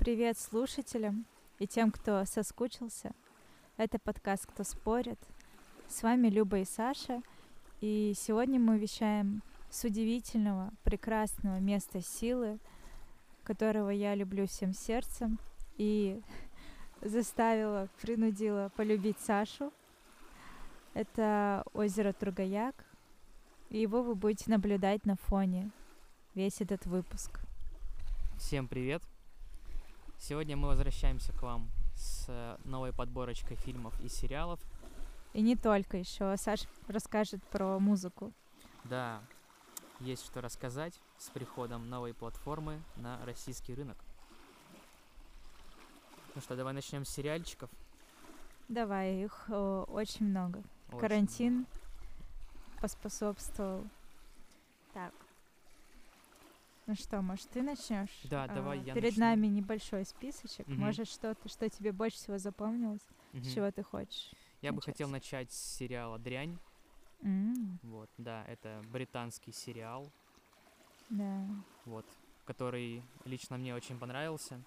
Привет слушателям и тем, кто соскучился. Это подкаст «Кто спорит». С вами Люба и Саша. И сегодня мы вещаем с удивительного, прекрасного места силы, которого я люблю всем сердцем и заставила, принудила полюбить Сашу. Это озеро Тургаяк, и его вы будете наблюдать на фоне весь этот выпуск. Всем привет! Сегодня мы возвращаемся к вам с э, новой подборочкой фильмов и сериалов. И не только еще. Саш расскажет про музыку. Да, есть что рассказать с приходом новой платформы на российский рынок. Ну что, давай начнем с сериальчиков. Давай, их о, очень много. Очень Карантин много. поспособствовал. Так. Ну что, может, ты начнешь? Да, давай я Перед начну. нами небольшой списочек. Мгм. Может, что-то, что тебе больше всего запомнилось? С чего ты хочешь? Я бы начать? хотел начать с сериала «Дрянь». М, Вот, да, это британский сериал, да. вот, который лично мне очень понравился.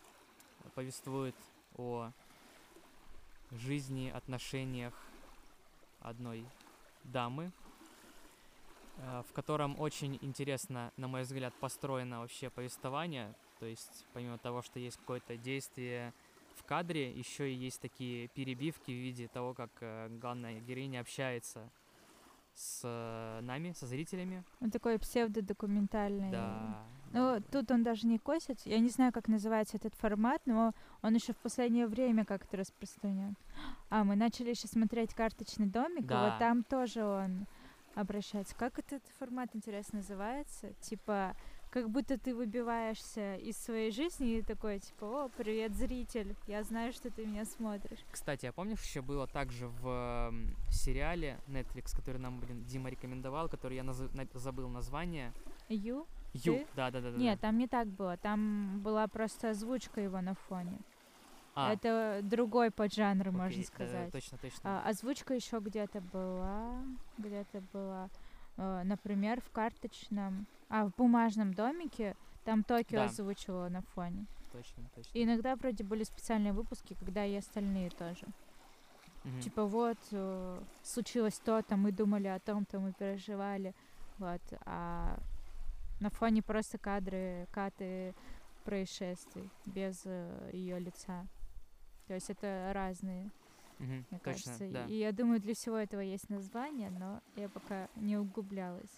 Повествует о жизни, отношениях одной дамы, в котором очень интересно, на мой взгляд, построено вообще повествование. То есть, помимо того, что есть какое-то действие в кадре, еще и есть такие перебивки в виде того, как э, главная героиня общается с э, нами, со зрителями. Он такой псевдодокументальный. Да. Ну, тут он даже не косит. Я не знаю, как называется этот формат, но он еще в последнее время как-то распространен. А, мы начали еще смотреть карточный домик, и Да. вот там тоже он обращается. Как этот формат, интересно, называется? Типа, как будто ты выбиваешься из своей жизни и такой, типа, о, привет, зритель, я знаю, что ты меня смотришь. Кстати, а помнишь, еще было также в сериале Netflix, который нам, блин, Дима рекомендовал, который я наз- на- забыл название. Ю? Ю. Да, да, да. Нет, там не так было. Там была просто озвучка его на фоне. А, Это другой поджанр, окей, можно да, сказать. точно, точно. А, озвучка еще где-то была, где-то была, э, например, в карточном, а в бумажном домике там Токио Да. озвучивала на фоне. Точно, точно. И иногда вроде были специальные выпуски, когда и остальные тоже. Мгм. Типа вот э, случилось то-то, мы думали о том-то, мы переживали, вот. А на фоне просто кадры, каты происшествий без ее лица. То есть это разные Мгм, мне точно, кажется. да. И я думаю, для всего этого есть название, но я пока не углублялась.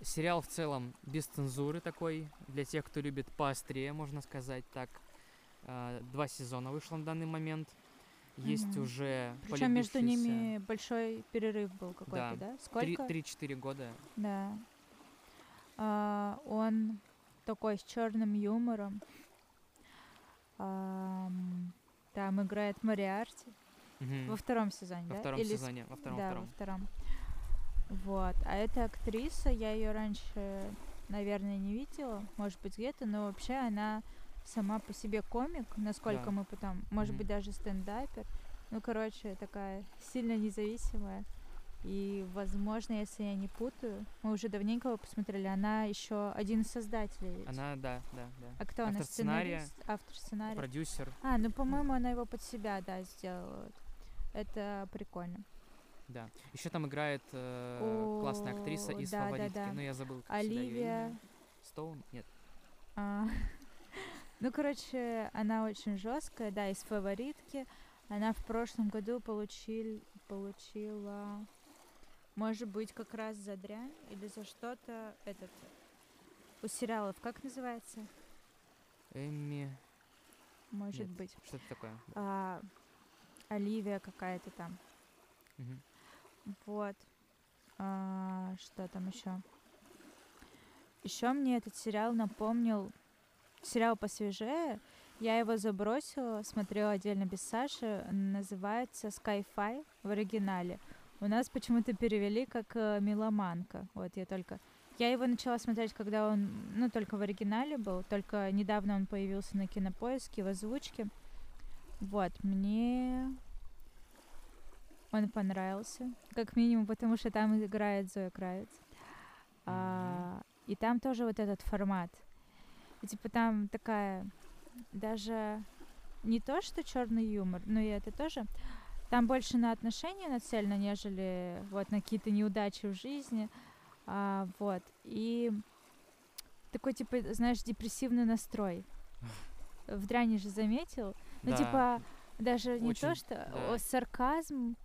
Сериал в целом без цензуры такой, для тех, кто любит поострее, можно сказать так. А, Два сезона вышло на данный момент. Есть Мгм. уже Причем между ними большой перерыв был какой-то, да? три- Сколько? 3-4 года. Да. А, он такой с черным юмором. Ам, там играет Мариарти. Мгм. Во втором сезоне, Во да? втором Или сезоне, во втором, да, втором. во втором. Вот. А эта актриса, я ее раньше, наверное, не видела, может быть, где-то, но вообще она сама по себе комик, насколько Да. мы потом, может Мгм. быть, даже стендапер. Ну, короче, такая сильно независимая. И, возможно, если я не путаю, мы уже давненько его посмотрели, она еще один из создателей. ведь. Она, да, да, да. А кто она? автор сценария, Сценарист? Автор сценария. Продюсер. А, ну, по-моему, она его под себя, да, сделала. Это прикольно. Да. Еще там играет э, О, классная актриса из да, да, фаворитки. да. Ну, я забыл, как Оливия. Стоун? Нет. А, ну, короче, она очень жесткая, да, из фаворитки. Она в прошлом году получил, получила, может быть, как раз за дрянь или за что-то этот у сериалов, как называется? Эмми. Может Нет. быть. Что это такое? А, Оливия какая-то там. Мгм. Вот. А, что там еще? Еще мне этот сериал напомнил сериал посвежее. Я его забросила, смотрела отдельно без Саши. Называется Sky-Fi в оригинале. У нас почему-то перевели как э, Меломанка. Вот я только... Я его начала смотреть, когда он, ну, только в оригинале был. Только недавно он появился на кинопоиске в озвучке. Вот, мне он понравился. Как минимум, потому что там играет Зоя Кравец. А, и там тоже вот этот формат. И типа там такая даже не то, что черный юмор, но и это тоже. Там больше на отношения нацелено, нежели вот на какие-то неудачи в жизни. А, вот. И такой, типа, знаешь, депрессивный настрой. В дряни же заметил. Ну, Да. типа, даже не то, Очень, что да. о, сарказм,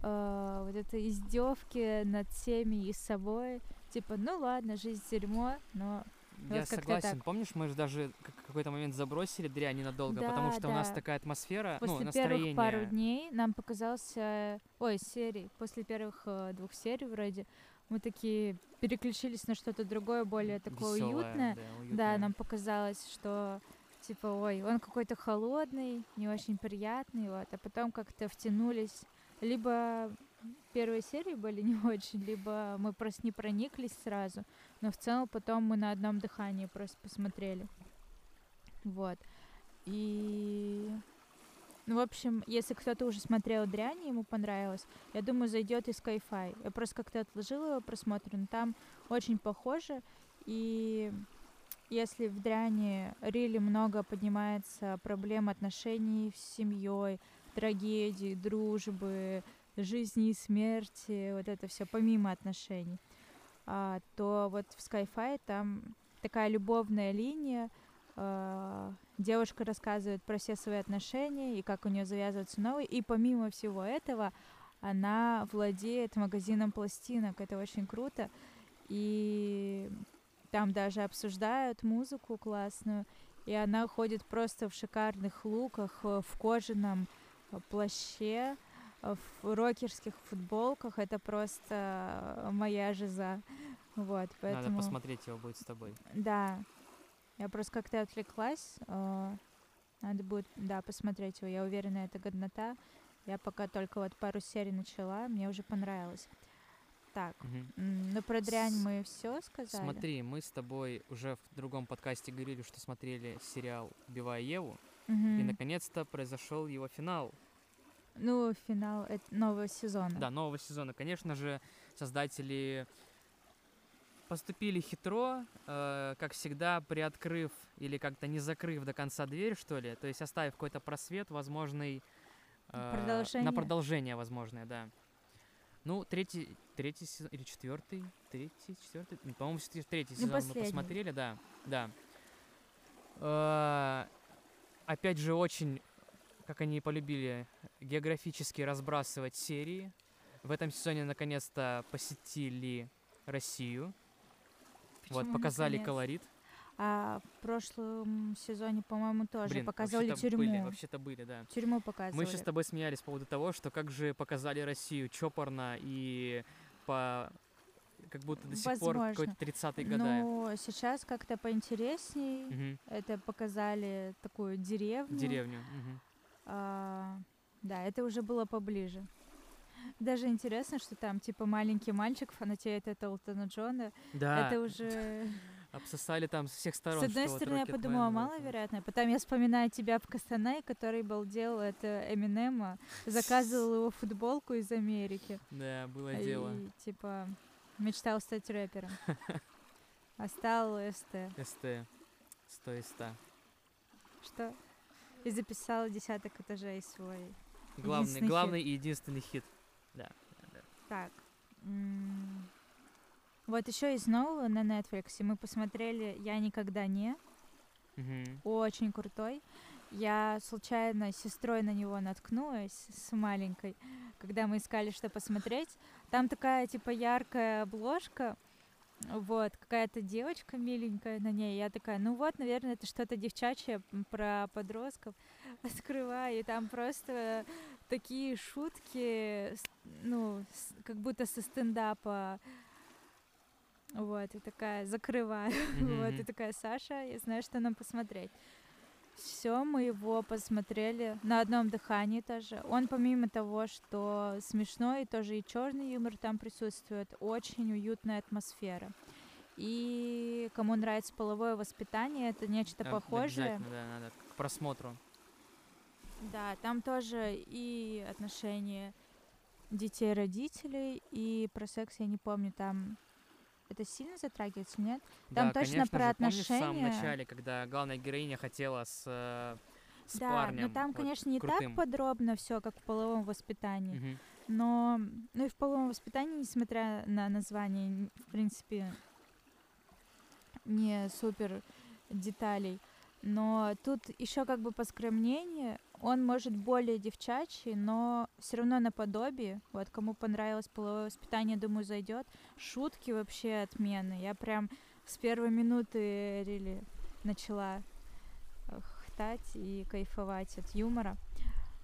э, вот это издевки над всеми и собой. Типа, ну ладно, жизнь дерьмо, но Я вот согласен. так. Помнишь, мы же даже как- какой-то момент забросили дрянь ненадолго, потому Да, что у нас да. такая атмосфера, ну, после настроение. первых пару дней нам показался... Ой, серий. После первых э, двух серий вроде мы такие переключились на что-то другое, более такое весёлое, уютное. Да, Да, уютное. нам показалось, что типа, ой, он какой-то холодный, не очень приятный, вот, а потом как-то втянулись. Либо первые серии были не очень, либо мы просто не прониклись сразу, но в целом потом мы на одном дыхании просто посмотрели. Вот. И ну, в общем, если кто-то уже смотрел дрянь, ему понравилось, я думаю, зайдет и Skyfi. Я просто как-то отложила его просмотр, но там очень похоже. И если в дряни Рили много поднимается проблем отношений с семьей, трагедий, дружбы, жизни и смерти, вот это все помимо отношений, а, то вот в Skyfi там такая любовная линия, а, девушка рассказывает про все свои отношения и как у нее завязываются новые, и помимо всего этого она владеет магазином пластинок, это очень круто, и там даже обсуждают музыку классную, и она ходит просто в шикарных луках, э, в кожаном э, плаще, э, в рокерских футболках. Это просто э, моя жиза. Вот, поэтому... Надо посмотреть его будет с тобой. Да. Я просто как-то отвлеклась. э, Надо будет, да, посмотреть его. Я уверена, это годнота. Я пока только вот пару серий начала, мне уже понравилось. Так, м, ну про дрянь С- мы все сказали. Смотри, мы с тобой уже в другом подкасте говорили, что смотрели сериал «Убивая Еву», и Мгм. наконец-то произошел его финал. Ну, финал эт- нового сезона. Да, нового сезона. Конечно же, создатели поступили хитро, э, как всегда, приоткрыв или как-то не закрыв до конца дверь, что ли, то есть оставив какой-то просвет возможный э, Продолжение. на продолжение возможное, да. Ну, третий, третий сезон или четвертый, третий, четвертый, по-моему, третий Ну, сезон мы последний. посмотрели, да, да. Э, опять же, очень, как они полюбили, географически разбрасывать серии. В этом сезоне наконец-то посетили Россию. Вот, показали наконец? колорит. А в прошлом сезоне, по-моему, тоже Блин, показывали тюрьму. Были, вообще-то были, да. Тюрьму показывали. Мы сейчас с тобой смеялись по поводу того, что как же показали Россию чопорно и по как будто до сих пор Возможно. какой-то 30-е годы. Но сейчас как-то поинтересней. Мгм. Это показали такую деревню. Деревню. мгм. А, да, это уже было поближе. Даже интересно, что там типа маленький мальчик фанатеет от Элтона Джона. Да, Это уже... обсосали там со всех сторон. С одной стороны, я подумала, маловероятно. Потом я вспоминаю тебя в Кастанай, который был делал это Эминема, заказывал его футболку из Америки. Да, было дело. И типа мечтал стать рэпером. А стал СТ. СТ. 100 из 100. Что? И записал десяток этажей свой. Главный, главный и единственный хит. Да. да. Так. м, Вот еще из нового на Netflix мы посмотрели «Я никогда не». Мгм. Очень крутой. Я случайно с сестрой на него наткнулась, с маленькой, когда мы искали, что посмотреть. Там такая, типа, яркая обложка, вот, какая-то девочка миленькая на ней. Я такая, ну вот, наверное, это что-то девчачье про подростков. Открываю, и там просто такие шутки, ну, как будто со стендапа. Вот, и такая, закрываю. Вот, и такая, Саша, я знаю, что нам посмотреть. Все, мы его посмотрели на одном дыхании тоже. Он помимо того, что смешной, тоже и черный юмор там присутствует, очень уютная атмосфера. И кому нравится половое воспитание, это нечто А, похожее. Да, надо к просмотру. Да, там тоже и отношения детей родителей, и про секс я не помню, там это сильно затрагивается, нет? Там Да, точно конечно про же, помнишь в самом отношения. начале, когда главная героиня хотела с, э, с Да, парнем. но там, вот, конечно, не крутым. так подробно все, как в половом воспитании. Мгм. Но, ну и в половом воспитании, несмотря на название, в принципе, не супер деталей. Но тут еще как бы поскромнее, он может более девчачий, но все равно наподобие. Вот кому понравилось половое воспитание, думаю, зайдет. Шутки вообще отмены. Я прям с первой минуты рели начала э, хтать и кайфовать от юмора.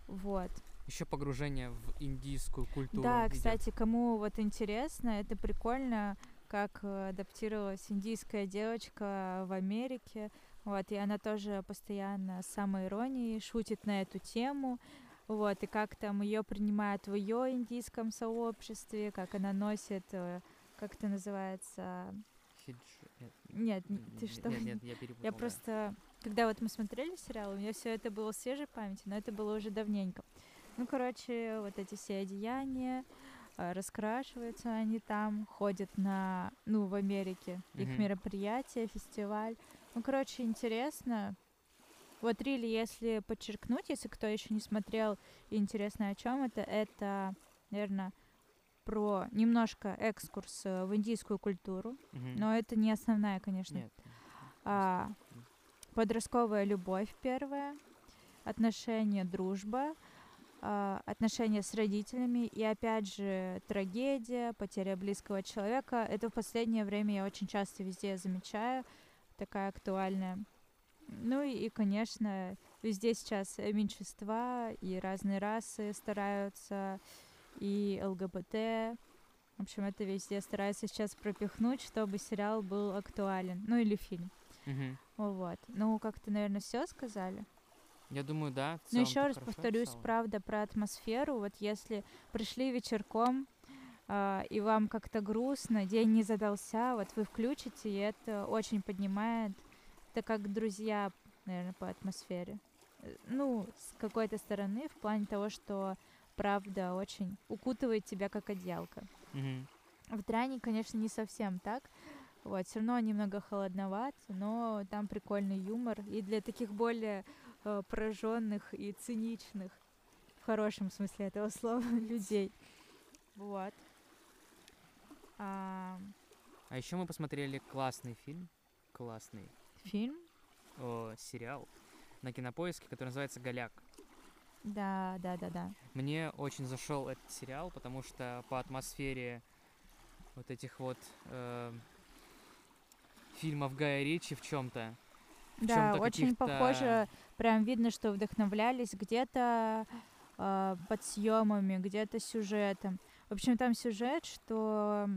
Вот. Еще погружение в индийскую культуру. Да, идет. кстати, кому вот интересно, это прикольно, как э, адаптировалась индийская девочка в Америке. Вот, и она тоже постоянно с самоиронией шутит на эту тему. Вот, и как там ее принимают в ее индийском сообществе, как она носит, э, как это называется? Хидж- Нет, ты что? Нет, нет, я перепутал. Я да. просто, когда вот мы смотрели сериал, у меня все это было в свежей памяти, но это было уже давненько. Ну, короче, вот эти все одеяния, а, раскрашиваются они там, ходят на, ну, в Америке, их Мгм. мероприятия, фестиваль. Ну, короче, интересно. Вот Рили, если подчеркнуть, если кто еще не смотрел и интересно о чем это, это, наверное, про немножко экскурс э, в индийскую культуру, Мгм. но это не основная, конечно. Нет. А, подростковая любовь первая, отношения, дружба, а, отношения с родителями и опять же трагедия, потеря близкого человека. Это в последнее время я очень часто везде замечаю, такая актуальная. Ну и, и, конечно, везде сейчас меньшинства и разные расы стараются, и ЛГБТ. В общем, это везде стараются сейчас пропихнуть, чтобы сериал был актуален. Ну или фильм. Мгм. Вот. Ну, как-то, наверное, все сказали. Я думаю, да. целом еще раз повторюсь, правда, про атмосферу. Вот если пришли вечерком, и вам как-то грустно, день не задался, вот вы включите, и это очень поднимает. Это как друзья, наверное, по атмосфере. Э, Ну, с какой-то стороны, в плане того, что правда очень укутывает тебя как одеялко. Мгм. В Дране, конечно, не совсем так. Вот, все равно немного холодноват, но там прикольный юмор. И для таких более э, пораженных и циничных, в хорошем смысле этого слова, людей. Вот. А, А еще мы посмотрели классный фильм, классный фильм? о, сериал на кинопоиске, который называется Голяк. Да, да, да, да. Мне очень зашел этот сериал, потому что по атмосфере вот этих вот э, фильмов Гая Ричи в чем-то. Да, чём-то очень похоже. Прям видно, что вдохновлялись где-то э, под съемами, где-то сюжетом. В общем, там сюжет, что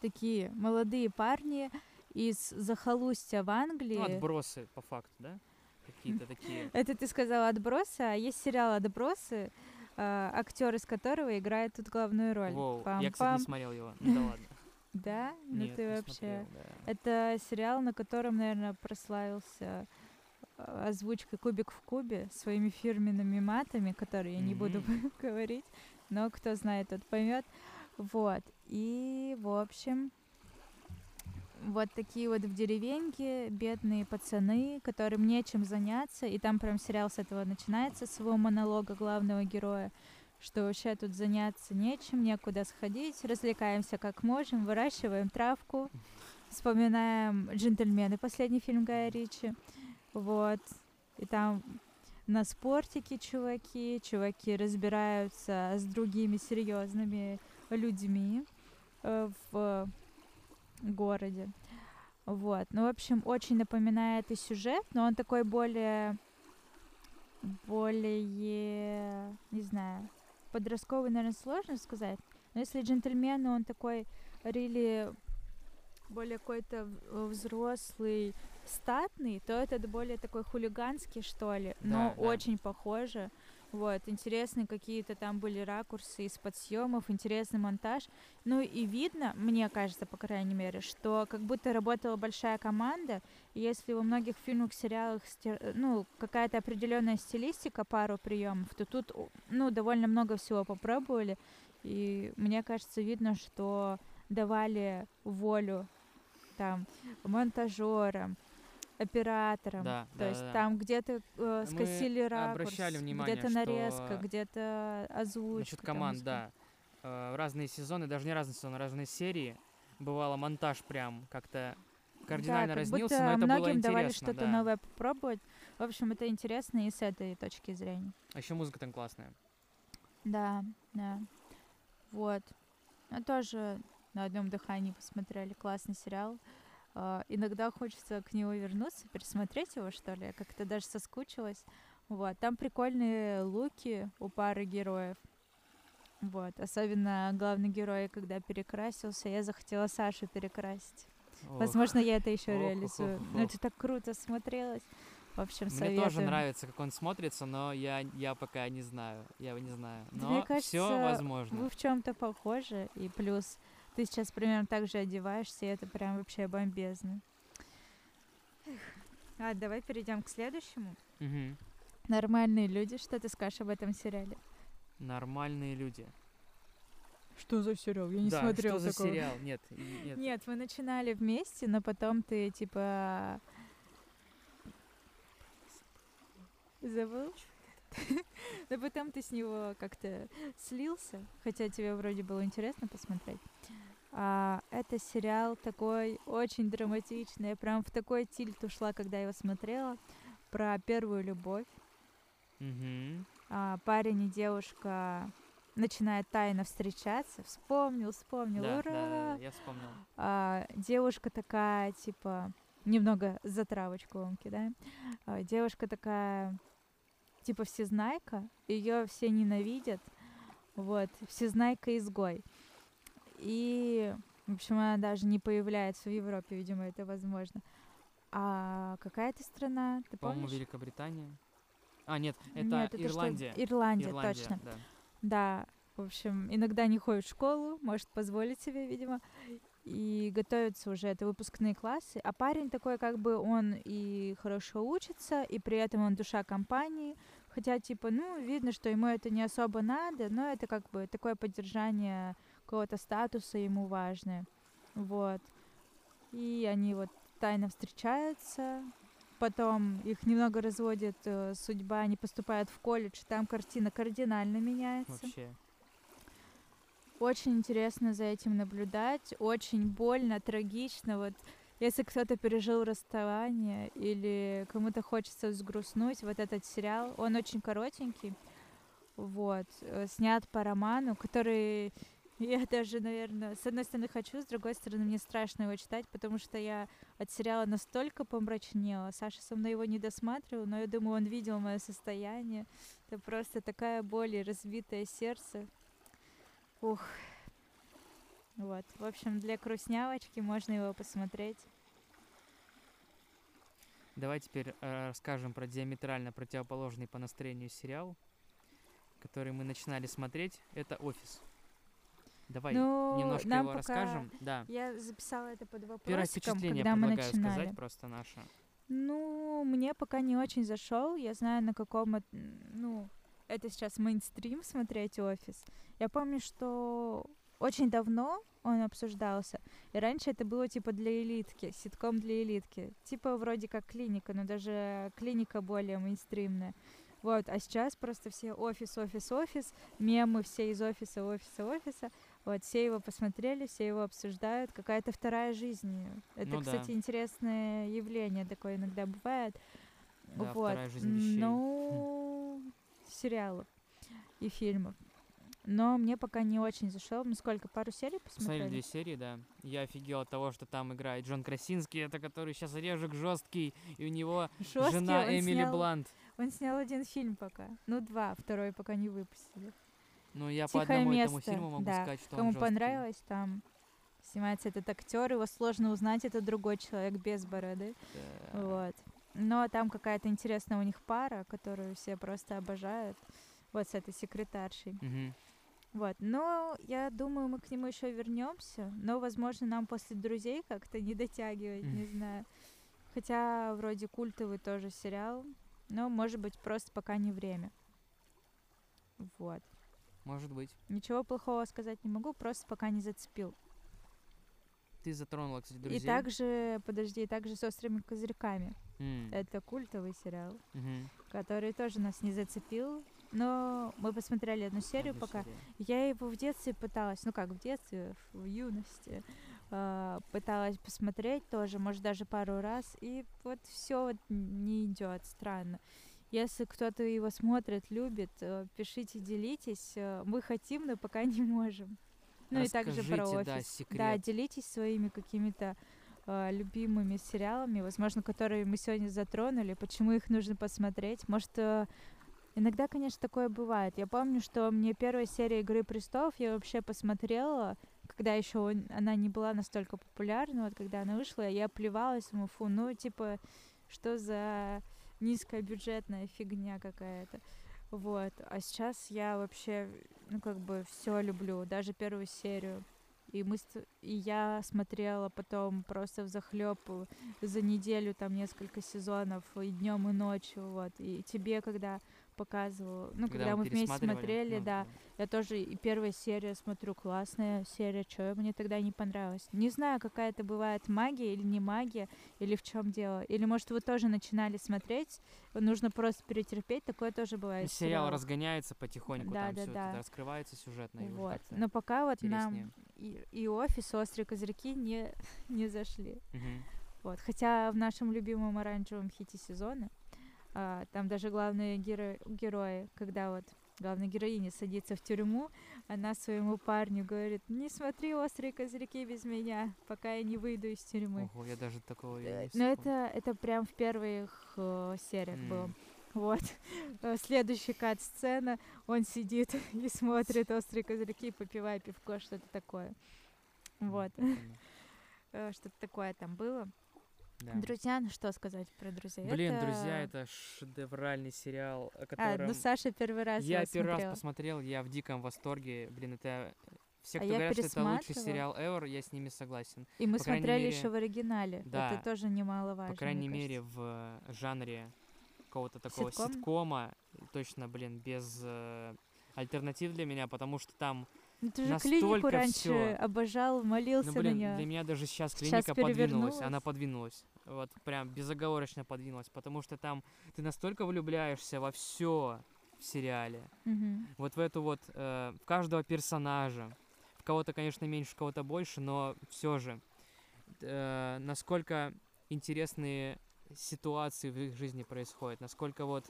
такие молодые парни из захолустья в Англии. Ну, отбросы, по факту, да? Какие-то такие. Это ты сказала отбросы, а есть сериал Отбросы, э, актер из которого играет тут главную роль. Воу, я, Пам-пам. кстати, не смотрел его. Ну да ладно. Да? Ну Нет, ты вообще. смотрел, да. Это сериал, на котором, наверное, прославился э, озвучкой «Кубик в кубе» своими фирменными матами, которые я не буду говорить, но кто знает, тот поймет. Вот. И, в общем, вот такие вот в деревеньке бедные пацаны, которым нечем заняться, и там прям сериал с этого начинается, с его монолога главного героя, что вообще тут заняться нечем, некуда сходить, развлекаемся как можем, выращиваем травку, вспоминаем «Джентльмены», последний фильм Гая Ричи, вот, и там на спортике чуваки, чуваки разбираются с другими серьезными людьми э, в городе. Вот. Ну, в общем, очень напоминает и сюжет, но он такой более более, не знаю, подростковый, наверное, сложно сказать. Но если джентльмены, он такой рили более какой-то взрослый, статный, то этот более такой хулиганский, что ли, но Да, да. очень похоже. Вот, интересные какие-то там были ракурсы из-под съемов, интересный монтаж. Ну и видно, мне кажется, по крайней мере, что как будто работала большая команда. И если во многих фильмах, сериалах, ну, какая-то определенная стилистика, пару приемов, то тут, ну, довольно много всего попробовали. И мне кажется, видно, что давали волю там монтажерам, операторам. Да, То да, есть да. там где-то э, скосили ракурс, обращали внимание, где-то нарезка, где-то озвучка. Насчет команд, да. Э, разные сезоны, даже не разные сезоны, разные серии. Бывало монтаж прям как-то кардинально да, как разнился, будто но это многим было интересно. давали что-то да. новое попробовать. В общем, это интересно и с этой точки зрения. А еще музыка там классная. Да, да. Вот. Ну, тоже на одном дыхании посмотрели. Классный сериал. А, иногда хочется к нему вернуться, пересмотреть его, что ли. Я как-то даже соскучилась. Вот. Там прикольные луки у пары героев. Вот. Особенно главный герой, когда перекрасился, я захотела Сашу перекрасить. Ох, Возможно, я это еще Ох, ох, реализую. ох, Но ох. это так круто смотрелось. В общем, Мне советую. тоже нравится, как он смотрится, но я, я пока не знаю. Я не знаю. Но мне все кажется, возможно. Вы в чем-то похожи, и плюс ты сейчас примерно так же одеваешься, и это прям вообще бомбезно. Эх. А, давай перейдем к следующему. Мгм. Нормальные люди, что ты скажешь об этом сериале? Нормальные люди. Что за сериал? Я да, что за сериал? Нет, нет. Нет, мы начинали вместе, но потом ты типа забыл. Но потом ты с него как-то слился, хотя тебе вроде было интересно посмотреть. А, это сериал такой очень драматичный. Я прям в такой тильт ушла, когда его смотрела. Про первую любовь. Мгм. А, парень и девушка начинают тайно встречаться. Вспомнил, вспомнил. Да, Ура! да, да, я вспомнил. А, девушка такая, типа, немного затравочку вам кидаем. А, девушка такая, типа, всезнайка, ее все ненавидят. Вот, всезнайка изгой. И, в общем, она даже не появляется в Европе, видимо, это возможно. А какая это страна, ты По-моему, помнишь? Великобритания. А, нет, это Нет, это что- Ирландия. Ирландия, Ирландия, точно. да. Да, в общем, иногда не ходит в школу, может позволить себе, видимо, и готовятся уже, это выпускные классы. А парень такой, как бы он и хорошо учится, и при этом он душа компании. Хотя, типа, ну, видно, что ему это не особо надо, но это как бы такое поддержание какого-то статуса ему важное. Вот. И они вот тайно встречаются, потом их немного разводит э, судьба, они поступают в колледж, там картина кардинально меняется. Вообще. Очень интересно за этим наблюдать, очень больно, трагично. Вот если кто-то пережил расставание или кому-то хочется взгрустнуть, вот этот сериал, он очень коротенький, вот, э, снят по роману, который я даже, наверное, с одной стороны хочу, с другой стороны мне страшно его читать, потому что я от сериала настолько помрачнела. Саша со мной его не досматривал, но я думаю, он видел мое состояние. Это просто такая боль и разбитое сердце. Ух. Вот. В общем, для грустнявочки можно его посмотреть. Давай теперь э, расскажем про диаметрально противоположный по настроению сериал, который мы начинали смотреть. Это «Офис». Давай ну, немножко нам его пока- расскажем. Да. Я записала это под Первое вопросиком, впечатление когда мы предлагаю начинали. сказать просто наше. Ну, мне пока не очень зашел. Я знаю, на каком, ну, это сейчас мейнстрим смотреть офис. Я помню, что очень давно он обсуждался. И раньше это было типа для элитки, ситком для элитки. Типа вроде как клиника, но даже клиника более мейнстримная. Вот, а сейчас просто все офис, офис, офис, мемы все из офиса, офиса, офиса. Вот, все его посмотрели, все его обсуждают. Какая-то вторая жизнь. Это, Ну да. кстати, интересное явление такое иногда бывает. Да, вот. вторая жизнь вещей. Ну, сериалов и фильмов. Но мне пока не очень зашел. Мы сколько, пару серий Посмотрели посмотрели? две серии, да. Я офигел от того, что там играет Джон Красинский, это который сейчас режек жесткий, и у него Жёсткий, жена он Эмили снял- Блант. Он снял один фильм пока. Ну, два, второй пока не выпустили. Ну, я по «Тихое одному этому место», фильму могу да. сказать, что он Кому жёсткий. понравилось, там снимается этот актер, его сложно узнать, это другой человек без бороды. Да. Вот. Но там какая-то интересная у них пара, которую все просто обожают. Вот с этой секретаршей. Мгм. Вот. Но я думаю, мы к нему еще вернемся. Но, возможно, нам после друзей как-то не дотягивать, не знаю. Хотя вроде культовый тоже сериал. Но, может быть, просто пока не время. Вот. Может быть. Ничего плохого сказать не могу, просто пока не зацепил. ты затронула, кстати, друзей. И также, подожди, и также с острыми козырьками. М, Это культовый сериал, мгм. который тоже нас не зацепил. Но мы посмотрели одну серию Одну пока. серию. Я его в детстве пыталась, ну как в детстве, в юности, а, пыталась посмотреть тоже, может даже пару раз, и вот все вот не идет, странно. Если кто-то его смотрит, любит, э, пишите, делитесь. Э, Мы хотим, но пока не можем. Ну и также про Расскажите, офис. да, Да, секрет. делитесь своими какими-то э, любимыми сериалами, возможно, которые мы сегодня затронули, почему их нужно посмотреть. Может, э, иногда, конечно, такое бывает. Я помню, что мне первая серия Игры престолов я вообще посмотрела, когда еще она не была настолько популярна, вот когда она вышла, я плевалась, думаю, фу, ну, типа, что за низкобюджетная фигня какая-то. Вот. А сейчас я вообще, ну, как бы все люблю, даже первую серию. И мы и я смотрела потом просто в захлеб за неделю там несколько сезонов и днем и ночью вот и тебе когда показывала ну когда, мы вместе смотрели ну, да я тоже и первая серия смотрю классная серия что мне тогда не понравилось не знаю какая это бывает магия или не магия или в чем дело или может вы тоже начинали смотреть нужно просто перетерпеть такое тоже бывает Сериал сериалах. разгоняется потихоньку, Да, там да, все да. это раскрывается сюжетно. вот но пока вот интереснее. нам и, и офис острые козырьки не не зашли Мгм. Вот. Хотя в нашем любимом оранжевом хите сезона а, там даже главные геро- герои, когда вот главная героиня садится в тюрьму, она своему парню говорит, не смотри острые козырьки без меня, пока я не выйду из тюрьмы. Ого, я даже такого я не Но это, это прям в первых э, сериях было. М. Вот. Э, Следующий кат-сцена, он сидит и смотрит острые козырьки, попивая пивко, что-то такое. Вот. Э, Что-то такое там было. Да. Друзья, ну что сказать про друзей? Блин, друзья, это шедевральный сериал, о А, ну Саша первый раз я первый раз смотрела. посмотрел, я в диком восторге. Блин, это все, А кто я говорят, что это лучший сериал ever, я с ними согласен. И мы по смотрели мере, еще в оригинале. да, Это тоже немаловажно. По крайней мере, в жанре какого-то такого Ситком? ситкома, точно, блин, без э, альтернатив для меня, потому что там, Ну, ты же настолько клинику раньше всё. обожал, ну, молился на блин, нее. для меня даже сейчас клиника подвинулась, перевернулась. она подвинулась, вот прям безоговорочно подвинулась, потому что там ты настолько влюбляешься во все в сериале, вот в эту вот, э, в каждого персонажа. В кого-то, конечно, меньше, в кого-то больше, но все же. э, насколько интересные ситуации в их жизни происходят, насколько вот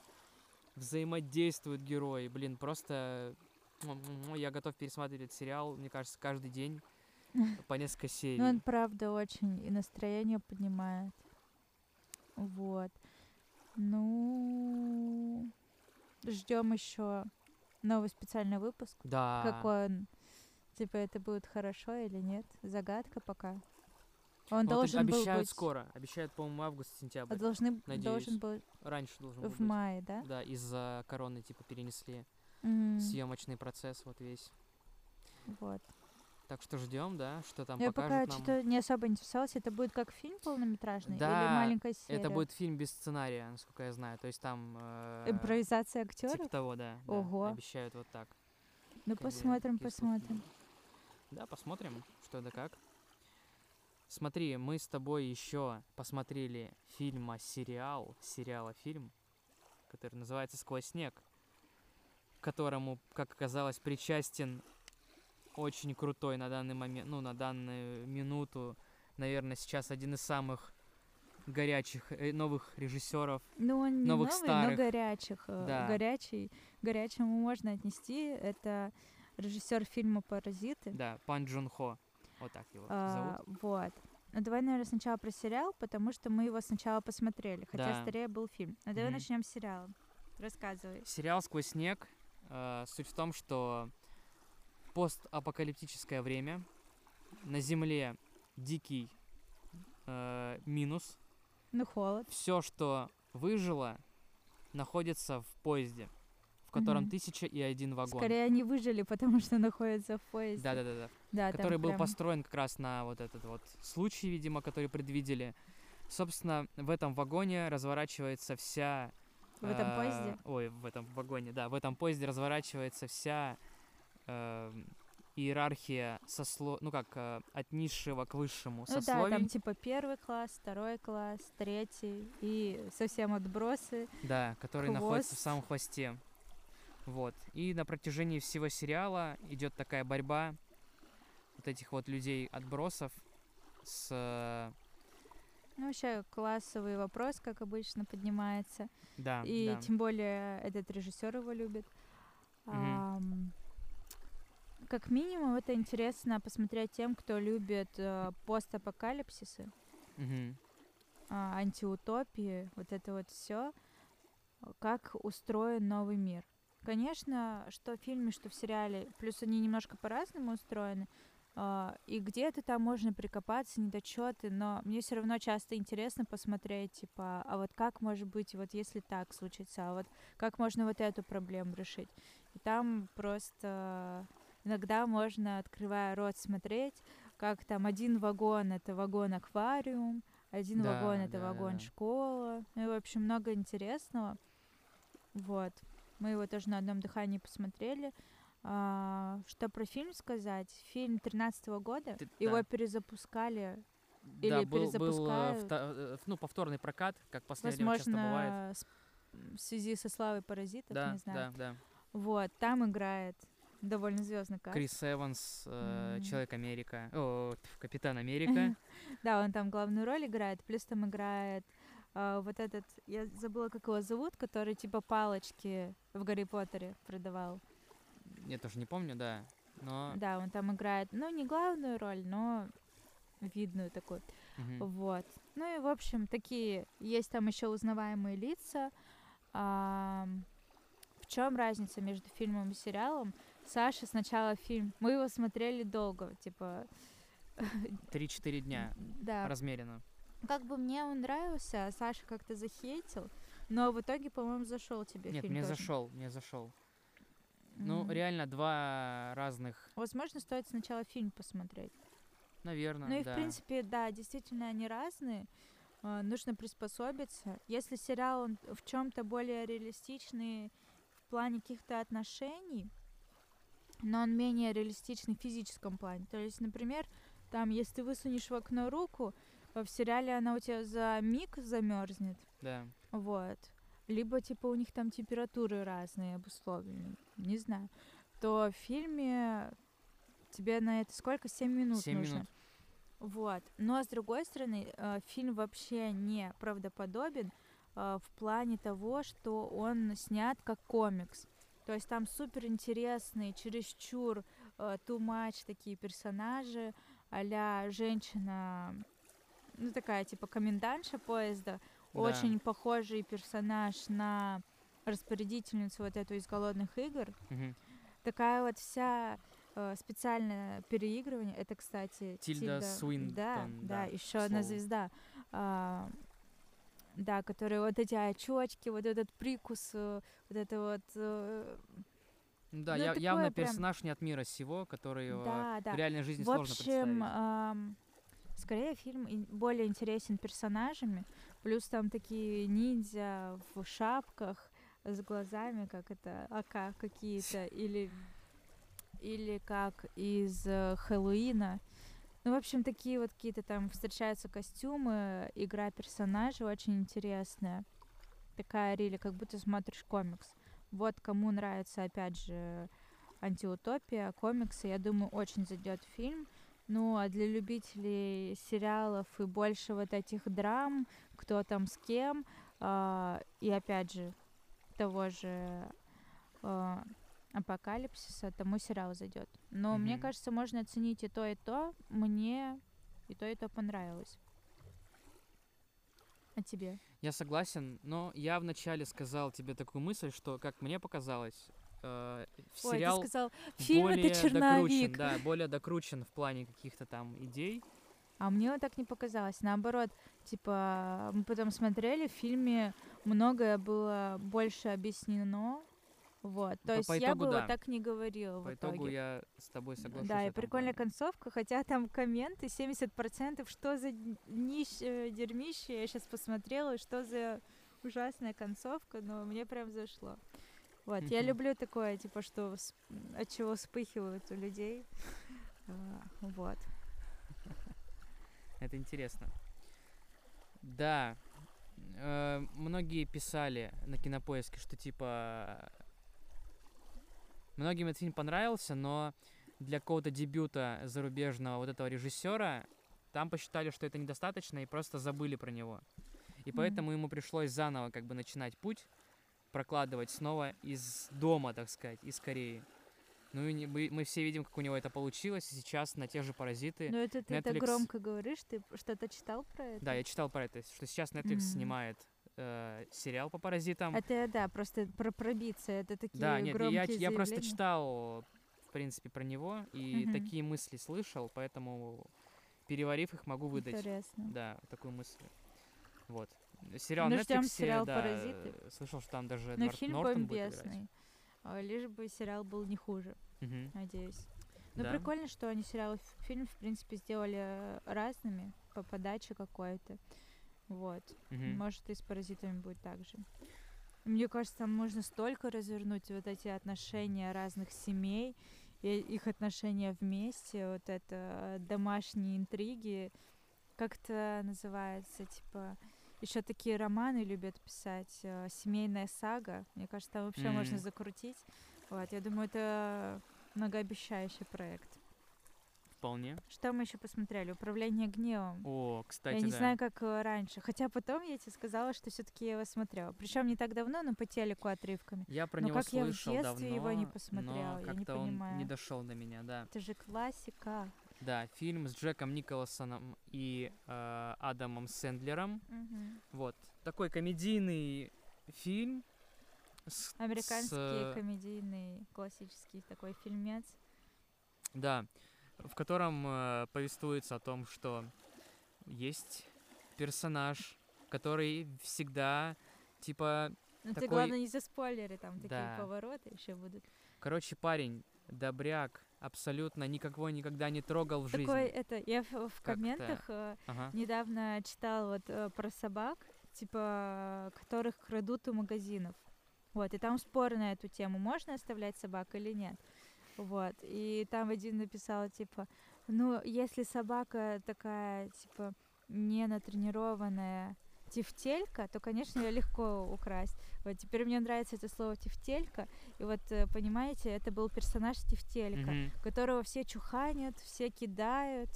взаимодействуют герои. Блин, просто я готов пересматривать сериал, мне кажется, каждый день по несколько серий. Ну, он правда очень и настроение поднимает. Вот. Ну, ждем еще новый специальный выпуск. да. Какой он? Типа, это будет хорошо или нет? Загадка пока. Он Вот должен был обещают быть... скоро. Обещают, по-моему, август-сентябрь. должны, надеюсь. должен был Раньше должен был в быть. мае, да? Да, из-за короны, типа, перенесли М, съемочный процесс вот весь. Вот. Так что ждем, да, что там Я пока покажут нам. что-то не особо интересовалась. Это будет как фильм полнометражный или Да, маленькая серия? Это будет фильм без сценария, насколько я знаю. То есть там... э, Импровизация актеров? Типа того, да. да, Ого. Обещают вот так. ну, как бы посмотрим, слухи. посмотрим. Да, посмотрим, что да как. Смотри, мы с тобой еще посмотрели фильма сериал, сериала фильм, который называется Сквозь снег, которому, как оказалось, причастен очень крутой на данный момент, ну, на данную минуту, наверное, сейчас один из самых горячих э, новых режиссеров. Ну, он не Новых новый, старых. но горячих. э, Да. Горячий. Горячему можно отнести. Это режиссер фильма «Паразиты». Да, Пан Джун Хо. Вот так его А, зовут. вот. Ну, давай, наверное, сначала про сериал, потому что мы его сначала посмотрели, хотя Да. скорее был фильм. Ну, давай Мгм. начнем с сериала. Рассказывай. Сериал «Сквозь снег». Э, суть в том, что постапокалиптическое время. На Земле дикий э, минус. Ну, холод. Все, что выжило, находится в поезде, в котором Мгм. тысяча и один вагон. Скорее они выжили, потому что находятся в поезде. Да-да-да. Да, который был прям- построен как раз на вот этот вот случай, видимо, который предвидели. Собственно, в этом вагоне разворачивается вся... В этом э, поезде? Ой, в этом вагоне, да. В этом поезде разворачивается вся э, иерархия сосло... ну как, э, от низшего к высшему Ну да, сословий. там типа первый класс, второй класс, третий и совсем отбросы. Да, который находится в Хвост. самом хвосте. Вот. И на протяжении всего сериала идет такая борьба вот этих вот людей отбросов с Ну, вообще классовый вопрос, как обычно, поднимается. да, И да. тем более этот режиссер его любит. Мгм. Ам, как минимум, это интересно посмотреть тем, кто любит э, постапокалипсисы, Мгм. а, антиутопии, вот это вот все, как устроен новый мир. Конечно, что в фильме, что в сериале, плюс они немножко по-разному устроены, а, и где-то там можно прикопаться, недочеты, но мне все равно часто интересно посмотреть, типа, а вот как может быть, вот если так случится, а вот как можно вот эту проблему решить. И там просто иногда можно, открывая рот, смотреть, как там один вагон — это вагон-аквариум, один Да, вагон — это да, да, вагон да. школа. Ну и, в общем, много интересного. Вот. Мы его тоже на одном дыхании посмотрели. А, что про фильм сказать? Фильм 13 года. Ты- Его да. перезапускали. Да, или был, был, э, перезапускают. вто- э, ну, повторный прокат, как в последнее время часто бывает. Возможно, в связи со славой паразитов, Да, не знаю. да, да. Вот, там играет довольно звездный каст. Крис Эванс, э, М. Человек Америка, о, Капитан Америка. Да, он там главную роль играет, плюс там играет а, вот этот, я забыла, как его зовут, который типа палочки в Гарри Поттере продавал. Я тоже не помню, да. Но Да, он там играет, ну, не главную роль, но видную такую. мгм. Вот. Ну и, в общем, такие, есть там еще узнаваемые лица. Ам, в чем разница между фильмом и сериалом? Саша сначала фильм, мы его смотрели долго, типа, 3-4 дня да, размеренно. как бы мне он нравился, а Саша как-то захейтил, но в итоге, по-моему, зашел тебе Нет, фильм мне тоже. зашел, мне зашел. Реально два разных, Возможно, стоит сначала фильм посмотреть. наверное, Ну и, да. в принципе, да, действительно, они разные. А, Нужно приспособиться. Если сериал он в чем-то более реалистичный в плане каких-то отношений, но он менее реалистичный в физическом плане. То есть, например, там, если ты высунешь в окно руку, э, в сериале она у тебя за миг замерзнет. Да. Вот. Либо, типа, у них там температуры разные обусловлены. Не знаю. То в фильме тебе на это сколько? 7 минут 7 нужно. минут. Вот. Но, с другой стороны, э, фильм вообще не правдоподобен э, в плане того, что он снят как комикс. То есть там супер интересные, чересчур э, too much такие персонажи, а женщина, ну такая типа комендантша поезда, Да. очень похожий персонаж на распорядительницу вот эту из голодных игр. Мгм. Такая вот вся э, специальное переигрывание. Это, кстати, Тильда Да, Суинтон, да, да, еще к одна звезда. А, да, которые вот эти очечки, вот этот прикус, э, вот это вот. э, Да, Ну, я- явно прям- персонаж не от мира сего, который э, да, да. в реальной жизни В сложно общем, представить. ам, скорее фильм более интересен персонажами, плюс там такие ниндзя в шапках с глазами, как это, ака какие-то, или, или как из э, Хэллоуина. Ну, в общем, такие вот какие-то там встречаются костюмы, игра персонажей очень интересная. Такая рили, как будто смотришь комикс. Вот кому нравится, опять же, антиутопия, комиксы, я думаю, очень зайдет фильм. Ну, а для любителей сериалов и больше вот этих драм, кто там с кем, а, и опять же, того же а, апокалипсиса, тому сериал зайдет. Но мне Мгм. кажется, можно оценить и то, и то. Мне и то, и то понравилось. А тебе? Я согласен, но я вначале сказал тебе такую мысль, что, как мне показалось, э, Ой, сериал ты сказал, фильм более это черновик. докручен, да, более докручен в плане каких-то там идей. А мне так не показалось. Наоборот, типа, мы потом смотрели, в фильме многое было больше объяснено. Вот. То По- есть по я итогу, бы вот да. так не говорила По в итогу итоге. я с тобой соглашусь. Да, и прикольная плане. концовка, хотя там комменты 70%, что за днищ, э, дерьмище, я сейчас посмотрела, что за ужасная концовка, но мне прям зашло. Вот, я люблю такое, типа, что от чего вспыхивают у людей. А, Вот. Это интересно. Да. э, многие писали на кинопоиске, что типа многим этот фильм понравился, но для какого-то дебюта зарубежного вот этого режиссера там посчитали, что это недостаточно и просто забыли про него. И Мгм. поэтому ему пришлось заново как бы начинать путь, прокладывать снова из дома, так сказать, из Кореи. Ну и мы, мы все видим, как у него это получилось, и сейчас на те же паразиты. Но это ты так Netflix- громко говоришь, ты что-то читал про это? Да, я читал про это, что сейчас Netflix Мгм. снимает э, сериал по паразитам. Это, да, просто про пробиться, это такие да, нет, я, громкие ч- я просто читал, в принципе, про него и Мгм. такие мысли слышал, поэтому, переварив их, могу выдать. Интересно. Да, такую мысль. Вот. Сериал Ну, на ждём Netflix, сериал да, «Паразиты». слышал, что там даже Но Эдвард фильм Нортон бомбесный. А, Лишь бы сериал был не хуже, Мгм. надеюсь. Ну, Да. прикольно, что они сериал и фильм, в принципе, сделали разными по подаче какой-то. Вот. Мгм. Может, и с паразитами будет так же. Мне кажется, там можно столько развернуть вот эти отношения разных семей и их отношения вместе, вот это домашние интриги, как это называется, типа, еще такие романы любят писать, э, семейная сага. Мне кажется, там вообще можно М. закрутить. Вот, я думаю, это многообещающий проект. Вполне. Что мы еще посмотрели? Управление гневом. О, кстати, Я не да. знаю, как э, раньше. Хотя потом я тебе сказала, что все-таки я его смотрела. Причем не так давно, но по телеку отрывками. Я про Ну, него как я в слышал детстве давно, его не но посмотрела, я не он не понимаю. дошел до меня, да. Это же классика. Да, фильм с Джеком Николасоном и э, Адамом Сэндлером. Мгм. Вот. Такой комедийный фильм. с- Американский с, комедийный классический такой фильмец. Да, в котором э, повествуется о том, что есть персонаж, который всегда, типа, Ну ты Такой- главное не заспойлери, там такие Да. повороты еще будут. короче, парень, добряк, абсолютно никого никогда не трогал в жизни. Такой это, я в, в комментах э, Ага. недавно читала вот э, про собак, типа, которых крадут у магазинов. Вот, и там спор на эту тему, можно оставлять собак или нет. Вот, и там один написал, типа, ну, если собака такая, типа, не натренированная тефтелька, то, конечно, ее легко украсть. Вот теперь мне нравится это слово тефтелька. И вот, э, понимаете, это был персонаж тефтелька, Мгм. которого все чуханят, все кидают.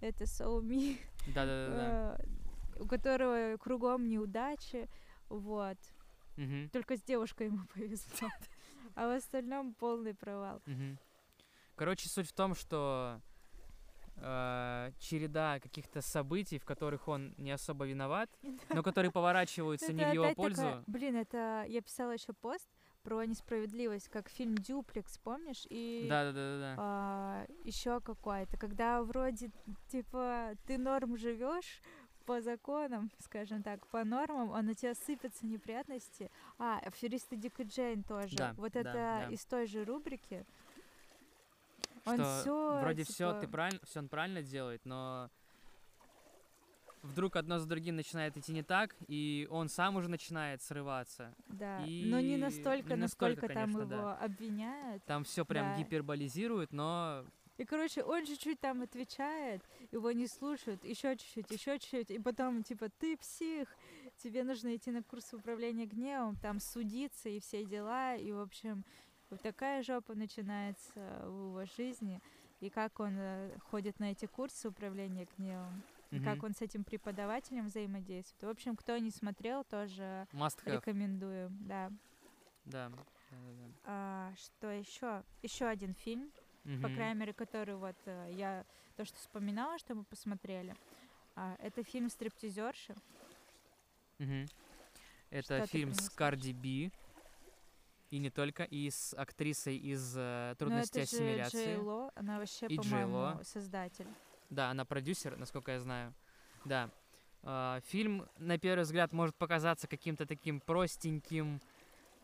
Это me Да-да-да. э, у которого кругом неудачи, вот. Мгм. Только с девушкой ему повезло. А в остальном полный провал. Мгм. Короче, суть в том, что э, череда каких-то событий, в которых он не особо виноват, но которые поворачиваются не в его пользу. Блин, это я писала еще пост про несправедливость, как фильм Дюплекс, помнишь? И Да, да, да, да. еще какой-то, когда вроде типа ты норм живешь по законам, скажем так, по нормам, а на тебя сыпятся неприятности. А, аферисты Дик и Джейн тоже. Да, вот да, это да. из той же рубрики. Он Что всё, вроде все ты типа, правильно, все он правильно делает, но вдруг одно за другим начинает идти не так, и он сам уже начинает срываться. Да, и но не настолько, не настолько, насколько там конечно, его да. обвиняют. Там все прям Да. гиперболизируют, но И, короче, он чуть-чуть там отвечает, его не слушают, еще чуть-чуть, еще чуть-чуть, и потом, типа, ты псих, тебе нужно идти на курс управления гневом, там судиться и все дела, и, в общем, вот такая жопа начинается в его жизни, и как он э, ходит на эти курсы управления гневом, и как он с этим преподавателем взаимодействует. В общем, кто не смотрел, тоже must have. рекомендую, да. Да. да-да-да. А, что еще? Еще один фильм, по Мгм. крайней мере, который вот э, я то, что вспоминала, что мы посмотрели. А, это фильм «Стриптизерши». Мгм. Это Что фильм с Карди Би. И не только, и с актрисой из э, Но «Трудности Ну, это же ассимиляции». Джей Ло, она вообще, И по-моему, создатель. Да, она продюсер, насколько я знаю. Да. А, фильм, на первый взгляд, может показаться каким-то таким простеньким,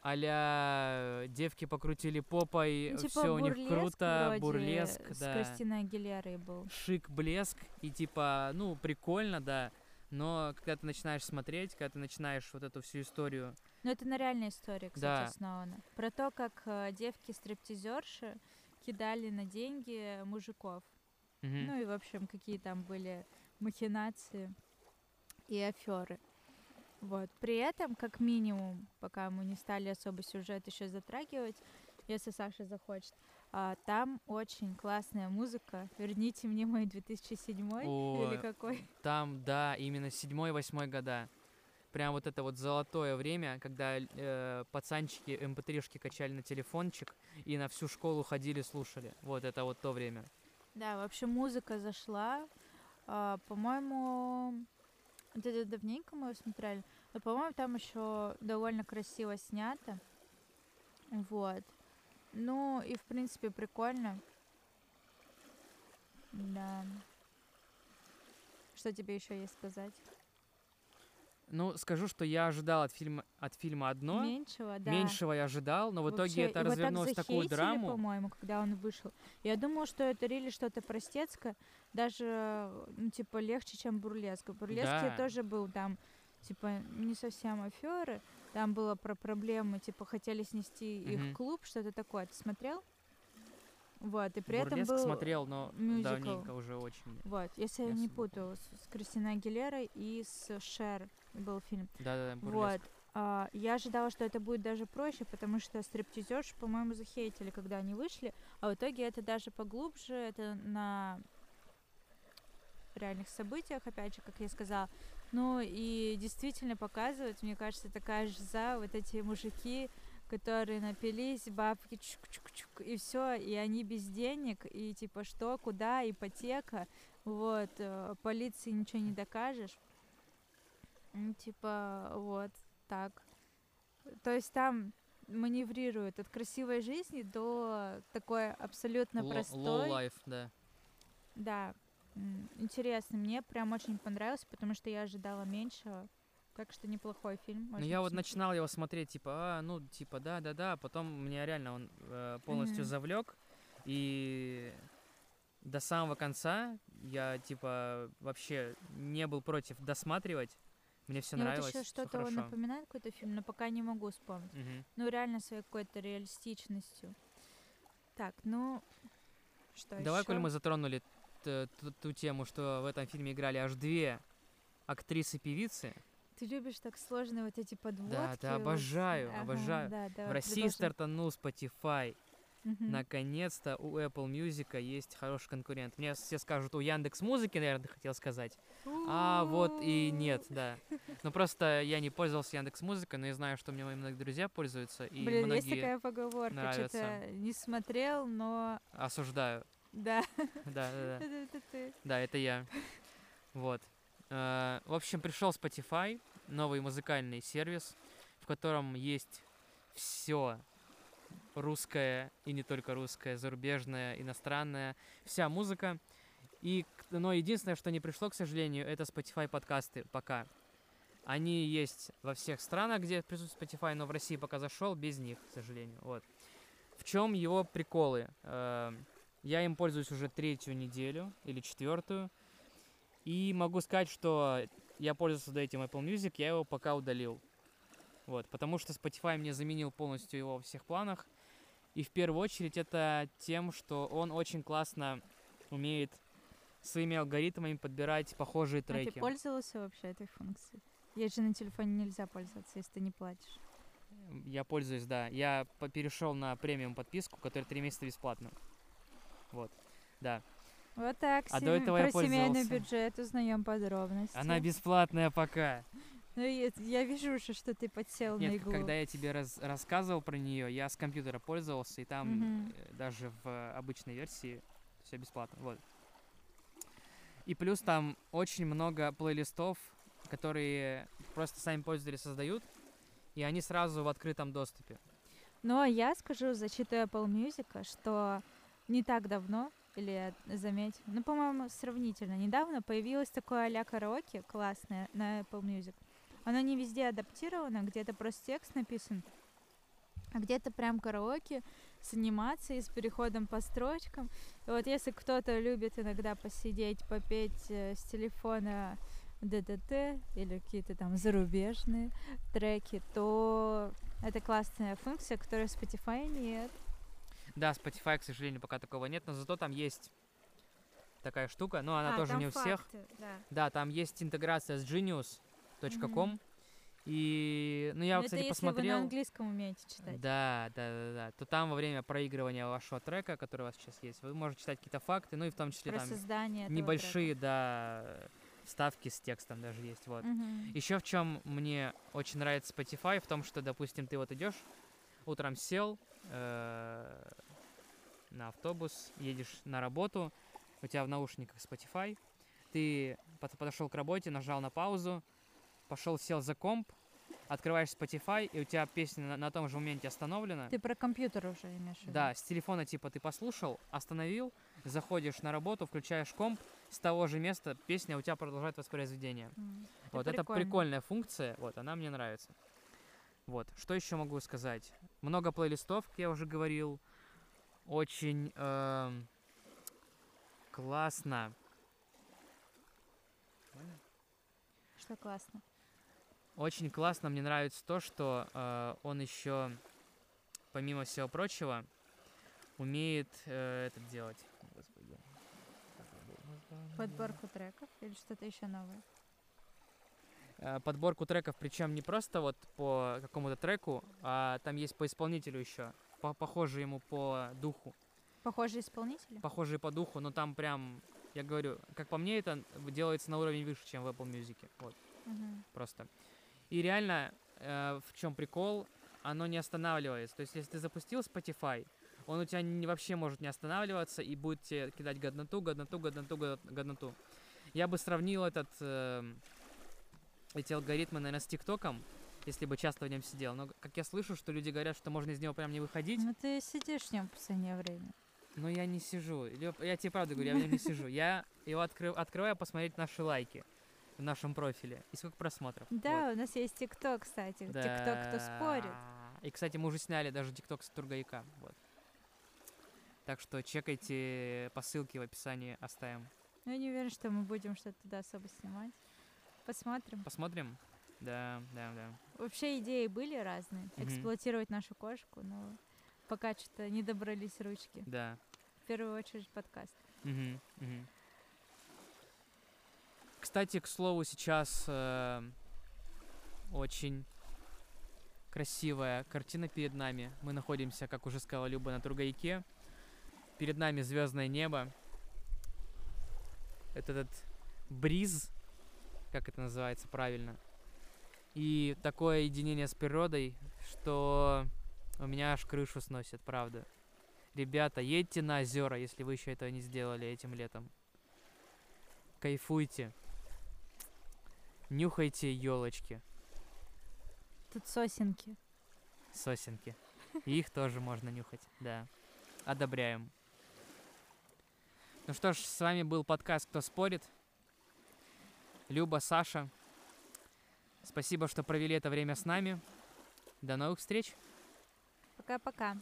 а девки покрутили попой, Ну, типа все у них круто, вроде бурлеск, с да. Кристиной Агилерой был. Шик, блеск, и типа, ну, прикольно, да. Но когда ты начинаешь смотреть, когда ты начинаешь вот эту всю историю Но это на реальной истории, кстати, Да. основано. Про то, как э, девки-стриптизерши кидали на деньги мужиков. Мгм. Ну и, в общем, какие там были махинации и аферы. Вот. При этом, как минимум, пока мы не стали особо сюжет еще затрагивать, если Саша захочет, а, там очень классная музыка. Верните мне мой 2007 О, или какой. Там, да, именно седьмой-восьмой года. Прям вот это вот золотое время, когда э, пацанчики mp3-шки качали на телефончик и на всю школу ходили, слушали. Вот это вот то время. Да, вообще музыка зашла. А, по-моему, это давненько мы его смотрели. Но, по-моему, там еще довольно красиво снято. Вот. Ну, и, в принципе, прикольно. Да. Что тебе еще есть сказать? Ну, скажу, что я ожидал от фильма, от фильма одно. Меньшего, да. Меньшего я ожидал, но в итоге Вообще, это его так развернулось в такую захейтили, драму. по-моему, когда он вышел. Я думала, что это рили что-то простецкое, даже, ну, типа, легче, чем бурлеск. В бурлеске Да. тоже был там, типа, не совсем аферы. Там было про проблемы, типа, хотели снести их Мгм. клуб, что-то такое. Ты смотрел? Вот, и при этом Бурлеск был... смотрел, но мюзикл. давненько уже очень. Вот, если я, Я не путаю, с, с Кристиной Агилерой и с Шер был фильм. Да-да-да, Вот. а, я ожидала, что это будет даже проще, потому что стриптизерш, по-моему, захейтили, когда они вышли. А в итоге это даже поглубже, это на реальных событиях, опять же, как я сказала. Ну и действительно показывает, мне кажется, такая же за вот эти мужики, которые напились, бабки чук-чук-чук, и все, и они без денег, и типа что, куда, ипотека, вот, э, полиции ничего не докажешь. Ну, Типа, вот, так. То есть там маневрирует от красивой жизни до такой абсолютно простой. Low life, да. Да, интересно. Мне прям очень понравился, потому что я ожидала меньшего. Так что неплохой фильм. Ну я вот начинал его смотреть, типа, а, ну, типа, да-да-да, потом меня реально он э, полностью Мгм. завлек, и до самого конца я, типа, вообще не был против досматривать, мне все Мне нравилось, вот еще что-то напоминает какой-то фильм, но пока не могу вспомнить. Мгм. Ну, реально своей какой-то реалистичностью. Так, ну, что Давай, еще? коль мы затронули ту тему, что в этом фильме играли аж две актрисы-певицы, Ты любишь так сложные вот эти подводки. да, вот. обожаю, Ага, обожаю. да, В давай, России продолжим. стартанул Spotify. Мгм. Наконец-то у Apple Music есть хороший конкурент. Мне все скажут, у Яндекс Музыки, наверное, хотел сказать. А вот и нет, да. Ну просто я не пользовался Яндекс Музыкой, но я знаю, что у меня мои многие друзья пользуются, и Блин, многие есть такая поговорка, нравятся. что-то не смотрел, но осуждаю. да. Да, да, да. Это ты. Да, это я. Вот. Э, В общем, пришел Spotify, новый музыкальный сервис, в котором есть все русское и не только русское, зарубежное, иностранное, вся музыка. И, но единственное, что не пришло, к сожалению, это Spotify подкасты пока. Они есть во всех странах, где присутствует Spotify, но в России пока зашел без них, к сожалению. Вот. В чем его приколы? Э, Я им пользуюсь уже третью неделю или четвертую. И могу сказать, что я пользовался до этим Apple Music, я его пока удалил. Вот, потому что Spotify мне заменил полностью его во всех планах. И в первую очередь это тем, что он очень классно умеет своими алгоритмами подбирать похожие А ты треки. пользовался вообще этой функцией? Ей же на телефоне нельзя пользоваться, если ты не платишь. Я пользуюсь, да. Я перешел на премиум подписку, которая три месяца бесплатно. Вот, да. Вот так, А до этого я про семейный пользовался. бюджет узнаем подробности. Она бесплатная пока. Ну, я, я вижу уже, что ты подсел на Нет, иглу. когда я тебе раз- рассказывал про нее, я с компьютера пользовался, и там э, даже в обычной версии все бесплатно. Вот. И плюс там очень много плейлистов, которые просто сами пользователи создают, и они сразу в открытом доступе. Но я скажу защиту Apple Music, что не так давно, или заметь, ну, по-моему, сравнительно недавно появилось такое а-ля караоке классное на Apple Music. Оно не везде адаптировано, где-то просто текст написан, а где-то прям караоке с анимацией, с переходом по строчкам. И вот если кто-то любит иногда посидеть, попеть э, с телефона ДДТ или какие-то там зарубежные треки, то это классная функция, которой в Spotify нет. Да, Spotify, к сожалению, пока такого нет, но зато там есть такая штука, но она А, тоже не у всех. факты, да. Да, там есть интеграция с genius.com. Мгм. И, ну, я, Но кстати, это если посмотрел. вы на английском умеете читать. Да, да, да, да. То там во время проигрывания вашего трека, который у вас сейчас есть, вы можете читать какие-то факты, ну и в том числе Про там небольшие, да, вставки с текстом даже есть. Вот. трека. Мгм. Еще в чем мне очень нравится Spotify, в том, что, допустим, ты вот идешь, утром сел э, на автобус, едешь на работу, у тебя в наушниках Spotify, ты под- подошел к работе, нажал на паузу, пошел, сел за комп, открываешь Spotify, и у тебя песня на, на том же моменте остановлена. Ты про компьютер уже имеешь в виду? Да, с телефона типа ты послушал, остановил, заходишь на работу, включаешь комп, с того же места песня у тебя продолжает воспроизведение. М, Вот это прикольная функция, вот она мне нравится. Вот, что еще могу сказать? Много плейлистов, как я уже говорил. Очень эм, классно. Что классно. Очень классно мне нравится то, что э, он еще, помимо всего прочего, умеет э, это делать. Господи. Подборку треков или что-то еще новое? Э, подборку треков, причем не просто вот по какому-то треку, а там есть по исполнителю еще, по похожие ему по духу, Похожие исполнители? похожие по духу, но там прям, я говорю, как по мне, это делается на уровень выше, чем в Apple Music, вот, Мгм. просто. И реально, э, в чем прикол, оно не останавливается, то есть если ты запустил Spotify, он у тебя не, вообще может не останавливаться и будет тебе кидать годноту, годноту, годноту, год- годноту. Я бы сравнил этот, эм, эти алгоритмы, наверное, с ТикТоком, если бы часто в нем сидел. Но, как я слышу, что люди говорят, что можно из него прям не выходить, Ну ты сидишь в нем в последнее время. но я не сижу. Я тебе правду говорю, я в нем не сижу. Я его откры- открываю посмотреть наши лайки в нашем профиле. И сколько просмотров. Вот. Да, у нас есть ТикТок, кстати. ТикТок кто спорит. Да. И, кстати, мы уже сняли даже ТикТок с Тургаяка. Вот. Так что чекайте по ссылке в описании оставим. Ну, я не уверена, что мы будем что-то туда особо снимать. Посмотрим. Посмотрим? Да, да, да. Вообще идеи были разные. Мгм. Эксплуатировать нашу кошку, но пока что не добрались ручки. Да. В первую очередь подкаст. Мгм, мгм. Кстати, к слову, сейчас э, очень красивая картина перед нами. Мы находимся, как уже сказала Люба, на Тургаяке. Перед нами звездное небо. Это этот бриз, как это называется правильно. И такое единение с природой, что у меня аж крышу сносит, правда. Ребята, едьте на озера, если вы еще этого не сделали этим летом. Кайфуйте. Нюхайте елочки, Тут сосенки. сосенки. И их тоже можно нюхать, да. Одобряем. Ну что ж, с вами был подкаст «Кто спорит?» Люба, Саша. Спасибо, что провели это время с нами. До новых встреч. Пока-пока.